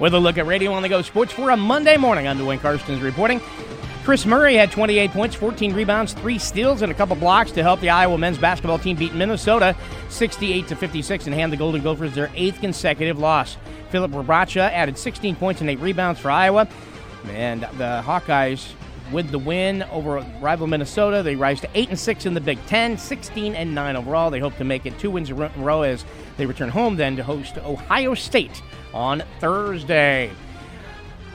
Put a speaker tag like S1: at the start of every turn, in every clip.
S1: With a look at Radio on the Go Sports for a Monday morning, I'm Dwayne Karstens reporting. Kris Murray had 28 points, 14 rebounds, three steals, and a couple blocks to help the Iowa men's basketball team beat Minnesota 68 to 56 and hand the Golden Gophers their eighth consecutive loss. Filip Rebraca added 16 points and eight rebounds for Iowa, and the Hawkeyes with the win over rival Minnesota. They rise to 8 and 6 in the Big 10, 16 and 9 overall. They hope to make it two wins in a row as they return home then to host Ohio State on Thursday.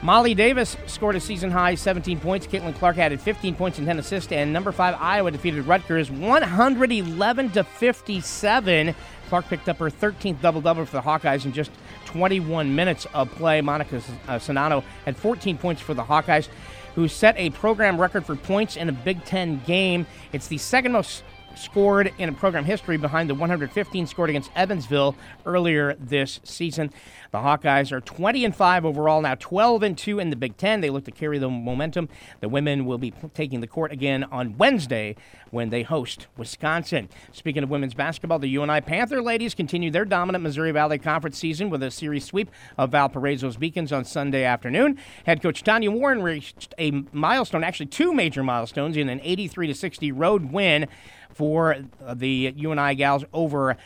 S1: Molly Davis scored a season high 17 points. Caitlin Clark added 15 points and 10 assists. And number five Iowa defeated Rutgers 111 to 57. Clark picked up her 13th double double for the Hawkeyes in just 21 minutes of play. Monika uh, Czinano had 14 points for the Hawkeyes, who set a program record for points in a Big Ten game. It's the second most scored in program history behind the 115 scored against Evansville earlier this season. The Hawkeyes are 20 and 5 overall, now 12 and 2 in the Big Ten. They look to carry the momentum. The women will be taking the court again on Wednesday when they host Wisconsin. Speaking of women's basketball, the UNI Panther ladies continue their dominant Missouri Valley Conference season with a series sweep of Valparaiso's Beacons on Sunday afternoon. Head coach Tanya Warren reached a milestone, actually two major milestones, in an 83 to 60 road win for the UNI gals over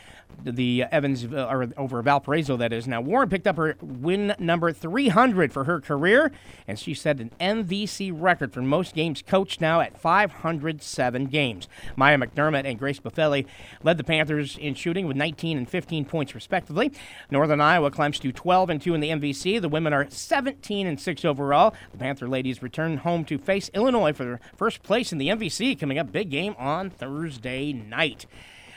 S1: the Evans uh, or over Valparaiso that is. Now Warren picked up her win number 300 for her career and she set an MVC record for most games coached now at 507 games. Maya McDermott and Grace Boffeli led the Panthers in shooting with 19 and 15 points respectively. Northern Iowa climbs to 12 and 2 in the MVC the women are 17 and 6 overall. The Panther ladies return home to face Illinois for first place in the MVC coming up big game on Thursday night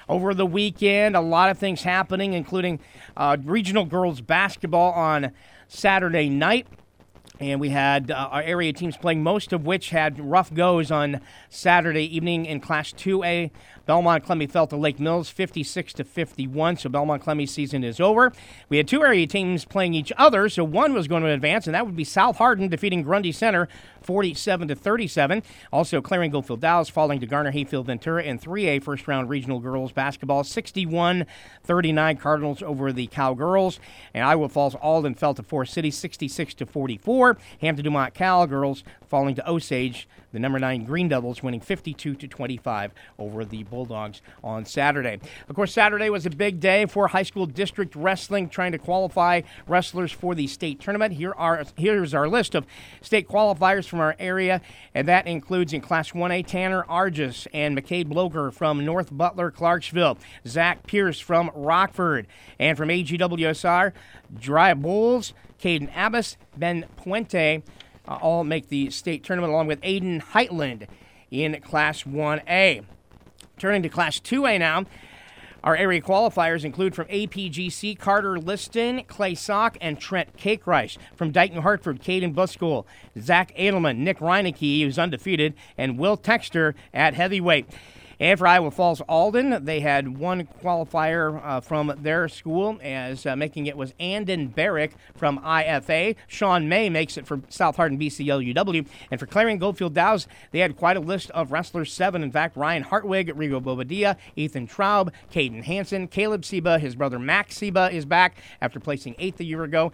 S1: over the weekend. A lot of things happening, including uh, regional girls basketball on Saturday night. And we had uh, our area teams playing, most of which had rough goes on Saturday evening in Class 2A. Belmont Klemme fell to Lake Mills 56 to 51, so Belmont Klemme's season is over. We had two area teams playing each other, so one was going to advance, and that would be South Hardin defeating Grundy Center 47 to 37. Also, Clarion Goldfield Dows falling to Garner Hayfield Ventura in 3A first round regional girls basketball 61 39 Cardinals over the Cowgirls. And Iowa Falls Alden fell to Forest City 66 to 44. Hampton Dumont Cal girls falling to Osage the number nine Green Devils winning 52 to 25 over the Bulldogs on Saturday. Of course, Saturday was a big day for high school district wrestling, trying to qualify wrestlers for the state tournament. Here are here's our list of state qualifiers from our area, and that includes in Class 1A Tanner Argus and McCade Bloker from North Butler, Clarksville, Zach Pierce from Rockford, and from AGWSR, Dry Bulls, Caden Abbas, Ben Puente uh, all make the state tournament along with Aiden Heitland in Class 1A. Turning to Class 2A now. Our area qualifiers include from APGC Carter Liston, Clay Sock, and Trent Cakerice. From Dike-New Hartford, Caden Buskell, Zach Edelman, Nick Reineke, who's undefeated, and Will Texter at heavyweight. And for Iowa Falls Alden, they had one qualifier uh, from their school, as uh, making it was Andon Barrick from IFA. Sean May makes it for South Hardin BCLUW. And for Clarion Goldfield Dows, they had quite a list of wrestlers, seven. In fact, Ryan Hartwig, Rigo Bobadilla, Ethan Traub, Caden Hansen, Caleb Seba, his brother Max Seba is back after placing eighth a year ago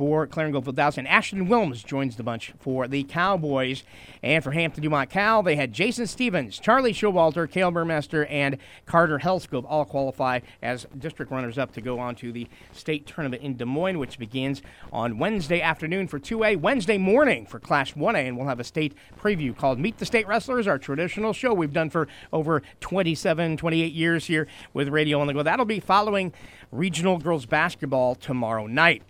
S1: for Clarion Goldfield Dows. And Ashton Wilms joins the bunch for the Cowboys. And for Hampton Dumont Cal, they had Jason Stevens, Charlie Showalter, Cale Burmester, and Carter Hellscope all qualify as district runners up to go on to the state tournament in Des Moines, which begins on Wednesday afternoon for 2A, Wednesday morning for Class 1A. And we'll have a state preview called Meet the State Wrestlers, our traditional show we've done for over 27, 28 years here with Radio on the Go. That'll be following regional girls basketball tomorrow night.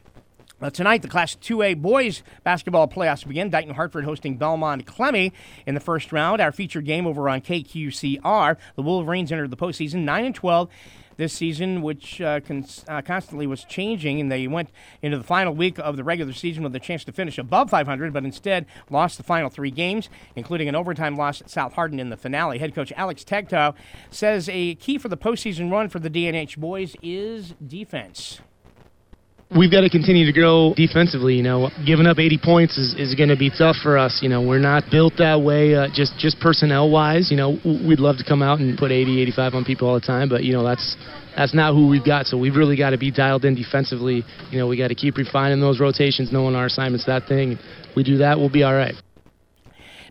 S1: Uh, tonight, the Class 2A boys basketball playoffs begin. Dike-New Hartford hosting Belmont Klemme in the first round. Our featured game over on KQCR. The Wolverines entered the postseason 9 and 12 this season, which uh, cons- uh, constantly was changing, and they went into the final week of the regular season with a chance to finish above 500, but instead lost the final three games, including an overtime loss at South Hardin in the finale. Head coach Alex Tegtow says a key for the postseason run for the DNH boys is defense
S2: we've got to continue to grow defensively. You know, giving up 80 points is, is going to be tough for us. You know, we're not built that way. Uh, just just personnel wise, you know, we'd love to come out and put 80, 85 on people all the time, but you know that's that's not who we've got. So we've really got to be dialed in defensively. You know, we got to keep refining those rotations, knowing our assignments. That thing, we do that, we'll be all right.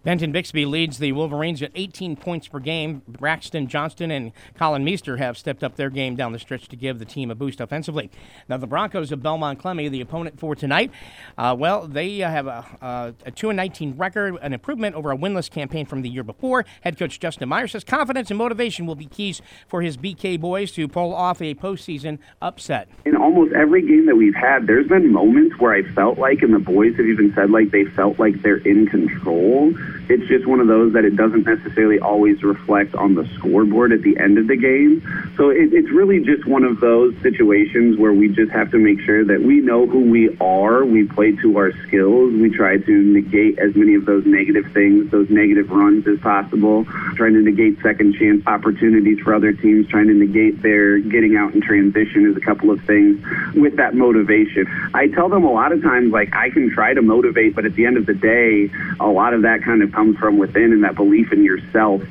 S1: Benton Bixby leads the Wolverines at 18 points per game. Braxton Johnston and Colin Meester have stepped up their game down the stretch to give the team a boost offensively. Now, the Broncos of Belmont Klemme, the opponent for tonight, uh, well, they uh, have a, a 2 19 record, an improvement over a winless campaign from the year before. Head coach Justin Meyer says confidence and motivation will be keys for his BK boys to pull off a postseason upset.
S3: In almost every game that we've had, there's been moments where I felt like, and the boys have even said like they felt like they're in control it's just one of those that it doesn't necessarily always reflect on the scoreboard at the end of the game. So it, it's really just one of those situations where we just have to make sure that we know who we are. We play to our skills. We try to negate as many of those negative things, those negative runs as possible, trying to negate second chance opportunities for other teams, trying to negate their getting out in transition is a couple of things with that motivation. I tell them a lot of times, like, I can try to motivate, but at the end of the day, a lot of that kind of from within and that belief in yourself.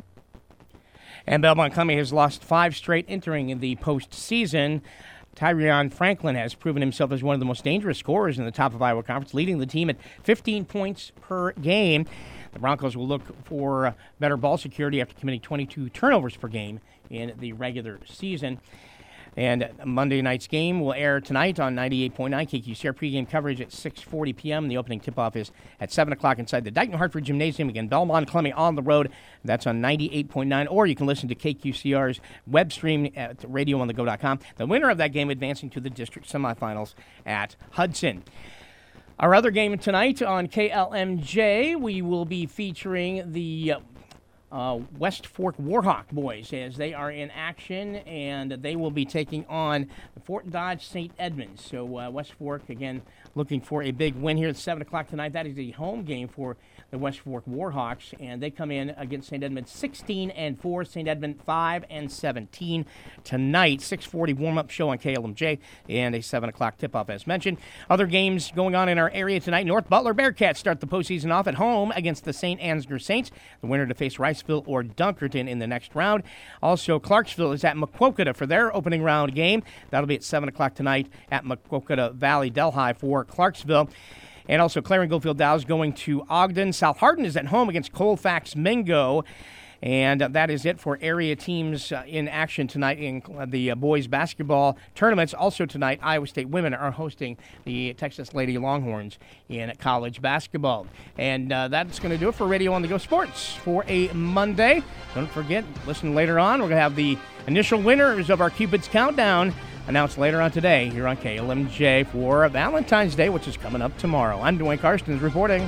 S1: And Belmont Klemme has lost five straight entering the postseason. Tyrion Franklin has proven himself as one of the most dangerous scorers in the top of Iowa Conference, leading the team at 15 points per game. The Broncos will look for better ball security after committing 22 turnovers per game in the regular season. And Monday night's game will air tonight on 98.9 KQCR pregame coverage at 6:40 p.m. The opening tip-off is at 7 o'clock inside the Dike-New Hartford Gymnasium. Again, Belmont Klemme on the road. That's on 98.9, or you can listen to KQCR's web stream at radioonthego.com. The winner of that game advancing to the district semifinals at Hudson. Our other game tonight on KLMJ, we will be featuring the uh, West Fork Warhawk boys as they are in action and they will be taking on Fort Dodge St. Edmonds. So uh, West Fork again looking for a big win here at seven o'clock tonight. That is a home game for the West Fork Warhawks, and they come in against St. Edmond 16 and 4, St. Edmond 5 and 17 tonight. 6:40 warm-up show on KLMJ and a 7 o'clock tip-off as mentioned. Other games going on in our area tonight. North Butler Bearcats start the postseason off at home against the St. Ansgar Saints. The winner to face Riceville or Dunkerton in the next round. Also, Clarksville is at Maquoketa for their opening round game. That'll be at 7 o'clock tonight at Maquoketa Valley Delhi for Clarksville. And also, Clarion Goldfield Dow is going to Ogden. South Hardin is at home against Colfax Mingo. And that is it for area teams uh, in action tonight in the uh, boys basketball tournaments. Also tonight, Iowa State women are hosting the Texas Lady Longhorns in college basketball. And uh, that's going to do it for Radio on the Go Sports for a Monday. Don't forget, listen later on. We're going to have the initial winners of our Cupid's Countdown announced later on today here on KLMJ for Valentine's Day, which is coming up tomorrow. I'm Dwayne Karstens reporting.